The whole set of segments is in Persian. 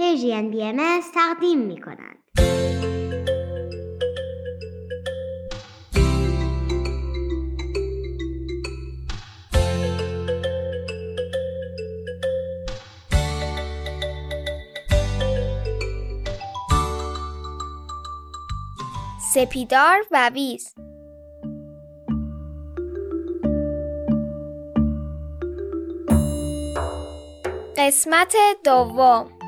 پرژین بی ام تقدیم می کنند. سپیدار و ویز قسمت دوم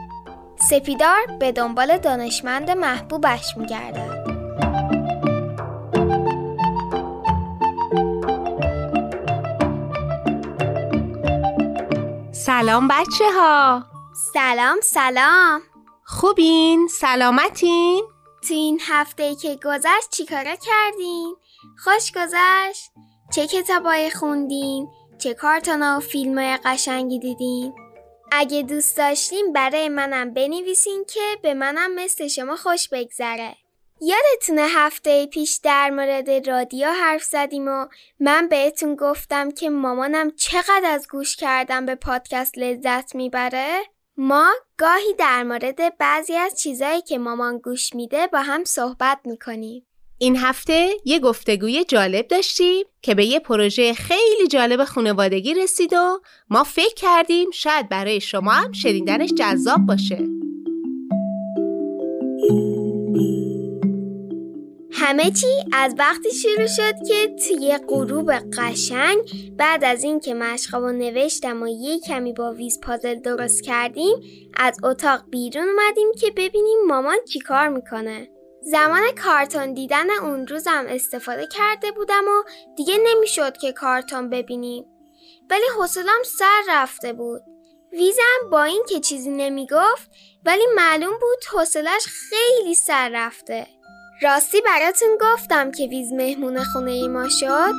سپیدار به دنبال دانشمند محبوبش میگردد سلام بچه ها سلام سلام خوبین؟ سلامتین؟ تو این هفته که گذشت چیکارا کردین؟ خوش گذشت؟ چه کتابای خوندین؟ چه کارتونا و فیلم قشنگی دیدین؟ اگه دوست داشتین برای منم بنویسین که به منم مثل شما خوش بگذره. یادتونه هفته پیش در مورد رادیو حرف زدیم و من بهتون گفتم که مامانم چقدر از گوش کردن به پادکست لذت می‌بره؟ ما گاهی در مورد بعضی از چیزایی که مامان گوش میده با هم صحبت می‌کنیم. این هفته یه گفتگوی جالب داشتیم که به یه پروژه خیلی جالب خانوادگی رسید و ما فکر کردیم شاید برای شما هم شنیدنش جذاب باشه. همه چی از وقتی شروع شد که توی غروب قشنگ بعد از اینکه مشقا و نوشتم و یه کمی با ویز پازل درست کردیم از اتاق بیرون اومدیم که ببینیم مامان چی کار می‌کنه. زمان کارتون دیدن اون روزم استفاده کرده بودم و دیگه نمی‌شد که کارتون ببینیم. ولی حوصلم سر رفته بود. ویزم با این که چیزی نمی‌گفت ولی معلوم بود حوصلش خیلی سر رفته. راستی براتون گفتم که ویز مهمون خونه ای ما شد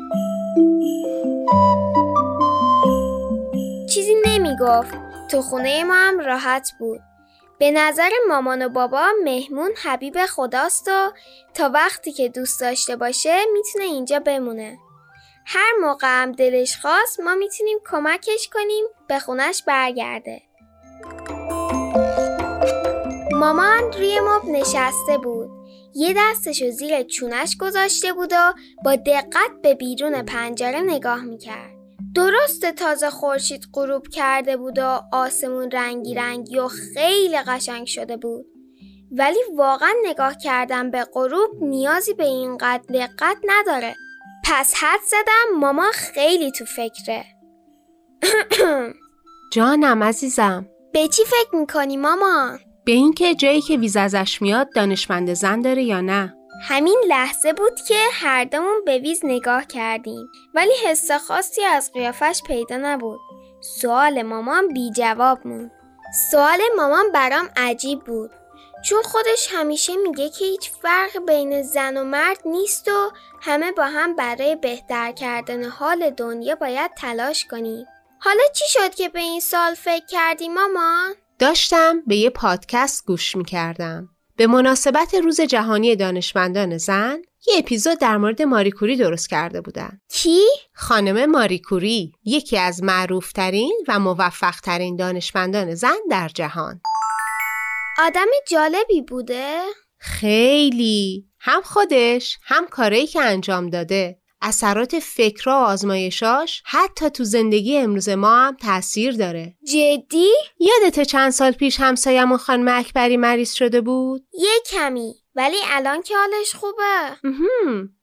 چیزی نمی‌گفت تو خونه ما هم راحت بود به نظر مامان و بابا مهمون حبیب خداست و تا وقتی که دوست داشته باشه می‌تونه اینجا بمونه. هر موقع هم دلش خواست ما می‌تونیم کمکش کنیم به خونش برگرده. مامان روی مب نشسته بود. یه دستشو زیر چونش گذاشته بود و با دقت به بیرون پنجره نگاه می‌کرد. درست تازه خورشید غروب کرده بود و آسمون رنگی رنگی و خیلی قشنگ شده بود. ولی واقعا نگاه کردن به غروب نیازی به اینقدر دقت نداره. پس حد زدم ماما خیلی تو فکره. جانم عزیزم به چی فکر می‌کنی مامان؟ به اینکه جایی که ویز ازش میاد دانشمند زن داره یا نه همین لحظه بود که هر دومون به ویز نگاه کردیم ولی حس خاصی از قیافش پیدا نبود سوال مامان بی جواب موند سوال مامان برام عجیب بود چون خودش همیشه میگه که هیچ فرق بین زن و مرد نیست و همه با هم برای بهتر کردن حال دنیا باید تلاش کنیم حالا چی شد که به این سال فکر کردی مامان؟ داشتم به یه پادکست گوش می کردم. به مناسبت روز جهانی دانشمندان زن یه اپیزود در مورد ماریکوری درست کرده بودن. کی؟ خانم ماریکوری یکی از معروفترین و موفقترین دانشمندان زن در جهان. آدم جالبی بوده؟ خیلی هم خودش هم کارایی که انجام داده اثرات فکرها و آزمایشاش حتی تو زندگی امروز ما هم تاثیر داره. جدی؟ یادت چند سال پیش همسایمون خانم اکبری مریض شده بود؟ یه کمی ولی الان که حالش خوبه.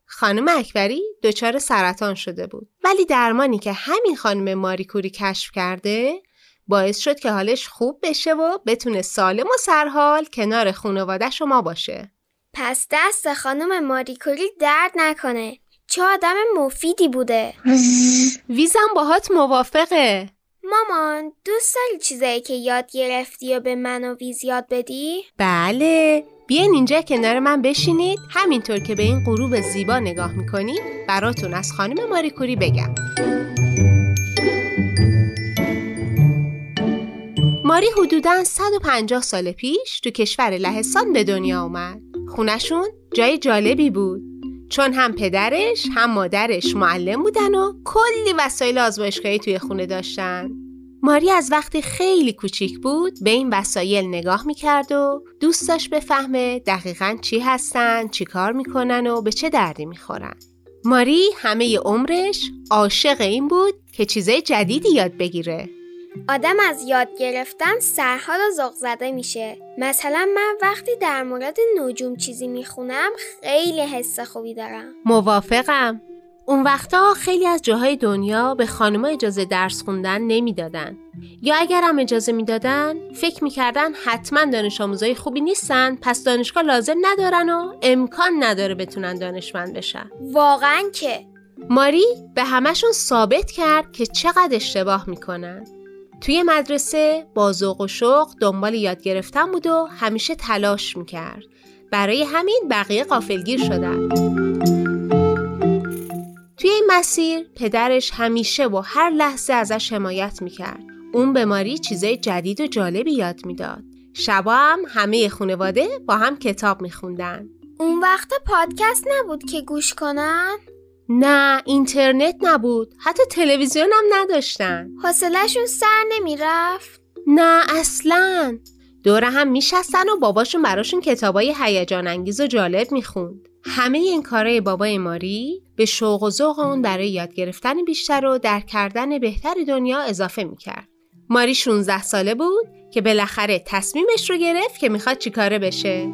خانم اکبری دچار سرطان شده بود. ولی درمانی که همین خانم ماریکوری کشف کرده باعث شد که حالش خوب بشه و بتونه سالم و سرحال کنار خانواده شما باشه. پس دست خانم ماریکوری درد نکنه. چه آدم مفیدی بوده. ویزم باهات موافقه. مامان دوست داری چیزایی که یاد گرفتی و به من و ویز یاد بدی؟ بله. بیاین اینجا کنار من بشینید. همینطور که به این غروب زیبا نگاه می‌کنید براتون از خانم ماریکوری بگم. ماری حدوداً 150 سال پیش تو کشور لهستان به دنیا اومد. خونشون جای جالبی بود. چون هم پدرش هم مادرش معلم بودن و کلی وسایل آزمایشگاهی توی خونه داشتن ماری از وقتی خیلی کوچیک بود به این وسایل نگاه می‌کرد و دوست داشت بفهمه دقیقا چی هستن، چی کار می‌کنن و به چه دردی می‌خورن. ماری همه عمرش عاشق این بود که چیزای جدیدی یاد بگیره. آدم از یاد گرفتن سرحال و ذوق زده میشه. مثلا من وقتی در مورد نجوم چیزی می‌خونم خیلی حس خوبی دارم. موافقم. اون وقتا خیلی از جاهای دنیا به خانمها اجازه درس خوندن نمی‌دادن یا اگر هم اجازه می‌دادن فکر می‌کردن حتما دانش آموزای خوبی نیستن پس دانشگاه لازم ندارن و امکان نداره بتونن دانشمند بشن واقعا که ماری به همشون ثابت کرد که چقدر اشتباه می‌کنن توی مدرسه با ذوق و شوق دنبال یاد گرفتن بود و همیشه تلاش می‌کرد برای همین بقیه قافلگیر شدن توی این مسیر پدرش همیشه و هر لحظه ازش حمایت می‌کرد. اون به ماری چیزای جدید و جالبی یاد می‌داد. شبا هم همه خانواده با هم کتاب میخوندن. اون وقت پادکست نبود که گوش کنن؟ نه اینترنت نبود حتی تلویزیون هم نداشتن حوصلهشون سر نمی‌رفت؟ نه اصلا دور هم میشستن و باباشون براشون کتابای هیجان انگیز و جالب می‌خوند همه این کارهای بابای ماری به شوق و ذوق اون برای یاد گرفتن بیشتر و درک کردن بهتر دنیا اضافه می‌کرد. ماری 16 ساله بود که بالاخره تصمیمش رو گرفت که می‌خواد چیکاره بشه.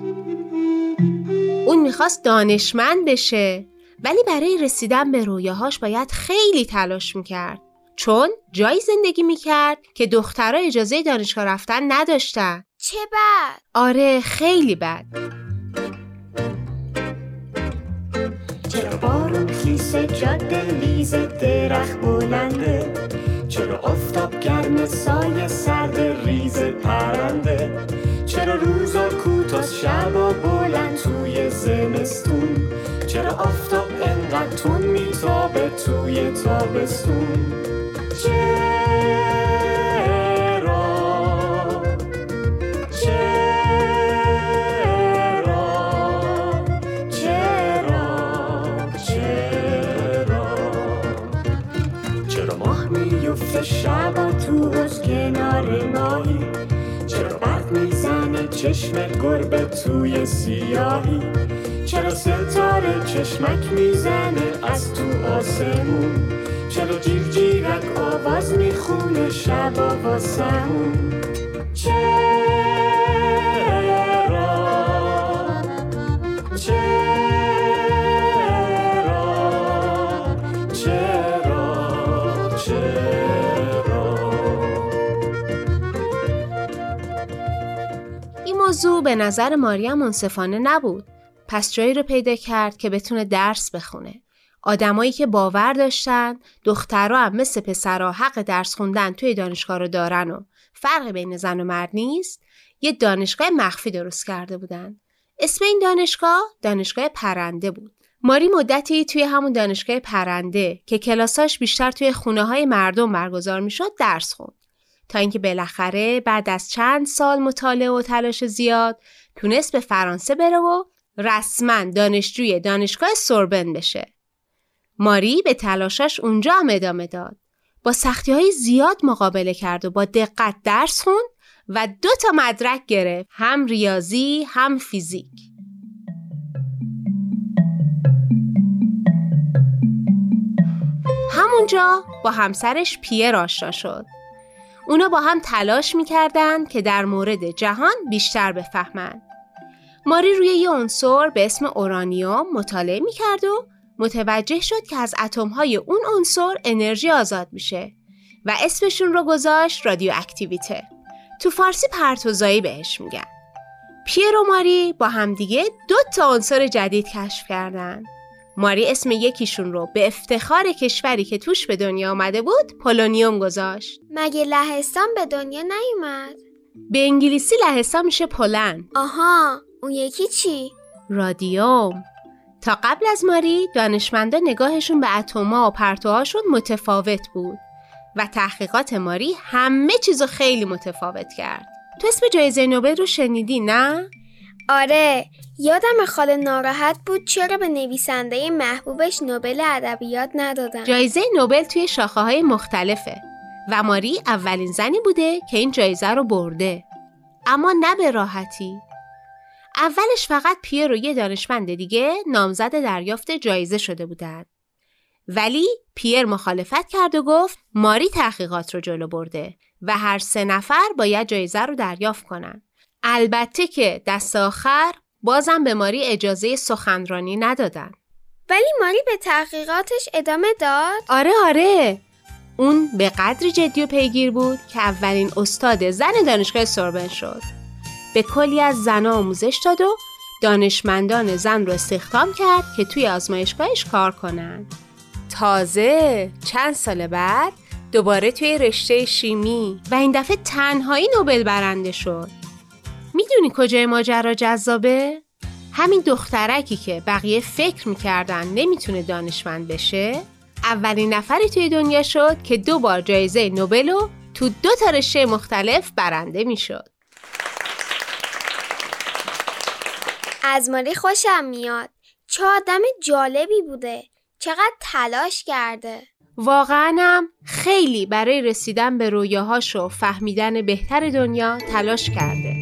اون می‌خواست دانشمند بشه ولی برای رسیدن به رویاهاش باید خیلی تلاش می‌کرد. چون جایی زندگی می‌کرد که دخترها اجازه دانشگاه رفتن نداشتن. چه بد؟ آره خیلی بد. چرا بارون خیسه جاده لیز درخت بلنده چرا آفتاب گرم سایه سرد ریز پرنده چرا روزا کوتاه شبا بلند توی زمستون چرا آفتاب تون میتابه توی تابستون. شبا تو از کنار ماهی؟ چرا برق می‌زنه چشم گربه توی سیاهی؟ چرا ستاره چشمک می‌زنه از تو آسمون چرا جیر جیرک آواز می‌خونه شبا واسمون موضوع به نظر ماریا منصفانه نبود. پس جایی رو پیدا کرد که بتونه درس بخونه. آدمایی که باور داشتن دخترها هم مثل پسرها حق درس خوندن توی دانشگاه رو دارن و فرق بین زن و مرد نیست یه دانشگاه مخفی درست کرده بودن. اسم این دانشگاه دانشگاه پرنده بود. ماری مدتی توی همون دانشگاه پرنده که کلاساش بیشتر توی خونه های مردم برگزار می‌شد درس خوند. تا اینکه بالاخره بعد از چند سال مطالعه و تلاش زیاد تونست به فرانسه بره و رسما دانشجوی دانشگاه سوربن بشه. ماری به تلاشش اونجا هم ادامه داد. با سختی های زیاد مقابله کرد و با دقت درس خوند و دو تا مدرک گرفت هم ریاضی هم فیزیک. همونجا با همسرش پیر آشنا شد اونا با هم تلاش می‌کردن که در مورد جهان بیشتر بفهمند. ماری روی یه عنصر به اسم اورانیوم مطالعه می‌کرد و متوجه شد که از اتمهای اون عنصر انرژی آزاد میشه و اسمشون رو گذاشت رادیو اکتیویته. تو فارسی پرتوزایی بهش میگن. پیر و ماری با همدیگه دو تا عنصر جدید کشف کردن. ماری اسم یکیشون رو به افتخار کشوری که توش به دنیا آمده بود پولونیوم گذاشت. مگه لهستان به دنیا نیومد؟ به انگلیسی لهستان میشه پولن. آها، اون یکی چی؟ رادیوم. تا قبل از ماری دانشمندا نگاهشون به اتم‌ها و پرتوهاشون متفاوت بود و تحقیقات ماری همه چیزو خیلی متفاوت کرد. تو اسم جایزه نوبل رو شنیدی نه؟ آره یادم خاله ناراحت بود چرا به نویسنده محبوبش نوبل ادبیات ندادن جایزه نوبل توی شاخه های مختلفه و ماری اولین زنی بوده که این جایزه رو برده اما نه به راحتی اولش فقط پیر و یه دانشمند دیگه نامزد دریافت جایزه شده بودند ولی پیر مخالفت کرد و گفت ماری تحقیقات رو جلو برده و هر سه نفر باید جایزه رو دریافت کنن. البته که دست آخر بازم به ماری اجازه سخنرانی ندادن. ولی ماری به تحقیقاتش ادامه داد؟ آره آره اون به قدری جدی و پیگیر بود که اولین استاد زن دانشگاه سوربن شد. به کلی از زن آموزش داد و دانشمندان زن رو استخدام کرد که توی آزمایشگاهش کار کنند. تازه چند سال بعد دوباره توی رشته شیمی و این دفعه تنهایی نوبل برنده شد. می‌دونی کجای ماجرا جذابه؟ همین دخترکی که بقیه فکر می‌کردن نمی‌تونه دانشمند بشه اولین نفری توی دنیا شد که دو بار جایزه نوبل رو تو دو تا رشته مختلف برنده می‌شد. از ماری خوشم میاد. چه آدم جالبی بوده. چقدر تلاش کرده واقعا خیلی برای رسیدن به رویاهاش و فهمیدن بهتر دنیا تلاش کرده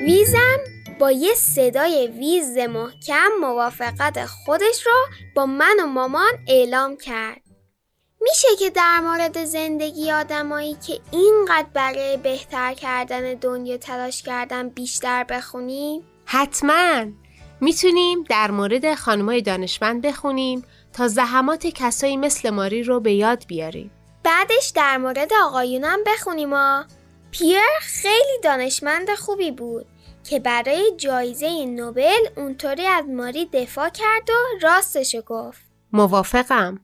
ویزم با یه صدای ویز محکم موافقت خودش رو با من و مامان اعلام کرد میشه که در مورد زندگی آدمایی که اینقدر برای بهتر کردن دنیا تلاش کردن بیشتر بخونیم؟ حتما می‌تونیم در مورد خانمای دانشمند بخونیم تا زحمات کسایی مثل ماری رو به یاد بیاریم. بعدش در مورد آقایونم بخونیم ها. پیر خیلی دانشمند خوبی بود که برای جایزه نوبل اونطوری از ماری دفاع کرد و راستشو گفت. موافقم.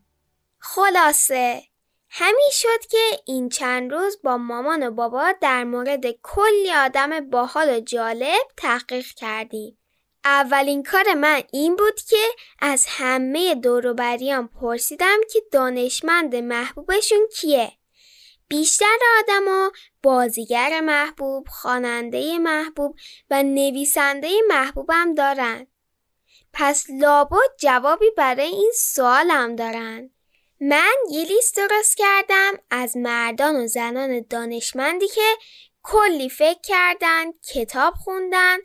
خلاصه همین شد که این چند روز با مامان و بابا در مورد کلی آدم باحال و جالب تحقیق کردیم. اولین کار من این بود که از همه دوروبریان پرسیدم که دانشمند محبوبشون کیه بیشتر آدما بازیگر محبوب، خواننده محبوب و نویسنده محبوبم دارن. پس لابد جوابی برای این سوالم دارن. من یه لیست درست کردم از مردان و زنان دانشمندی که کلی فکر کردن، کتاب خوندن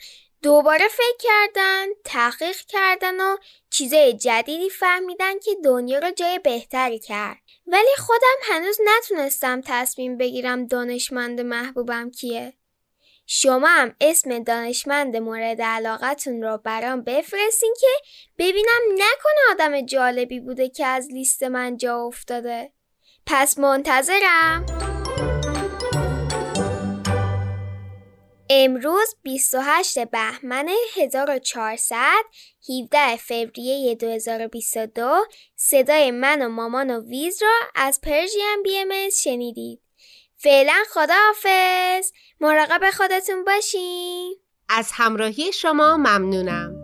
دوباره فکر کردن، تحقیق کردن و چیزای جدیدی فهمیدن که دنیا رو جای بهتری کرد. ولی خودم هنوز نتونستم تصمیم بگیرم دانشمند محبوبم کیه. شما هم اسم دانشمند مورد علاقتون رو برام بفرستین که ببینم نکنه آدم جالبی بوده که از لیست من جا افتاده. پس منتظرم. امروز 28 بهمن 1400 17 فوریه 2022 صدای من و مامان و ویز را از پرژیم بی ام شنیدید. فعلا خداحافظ. مراقب خودتون باشین. از همراهی شما ممنونم.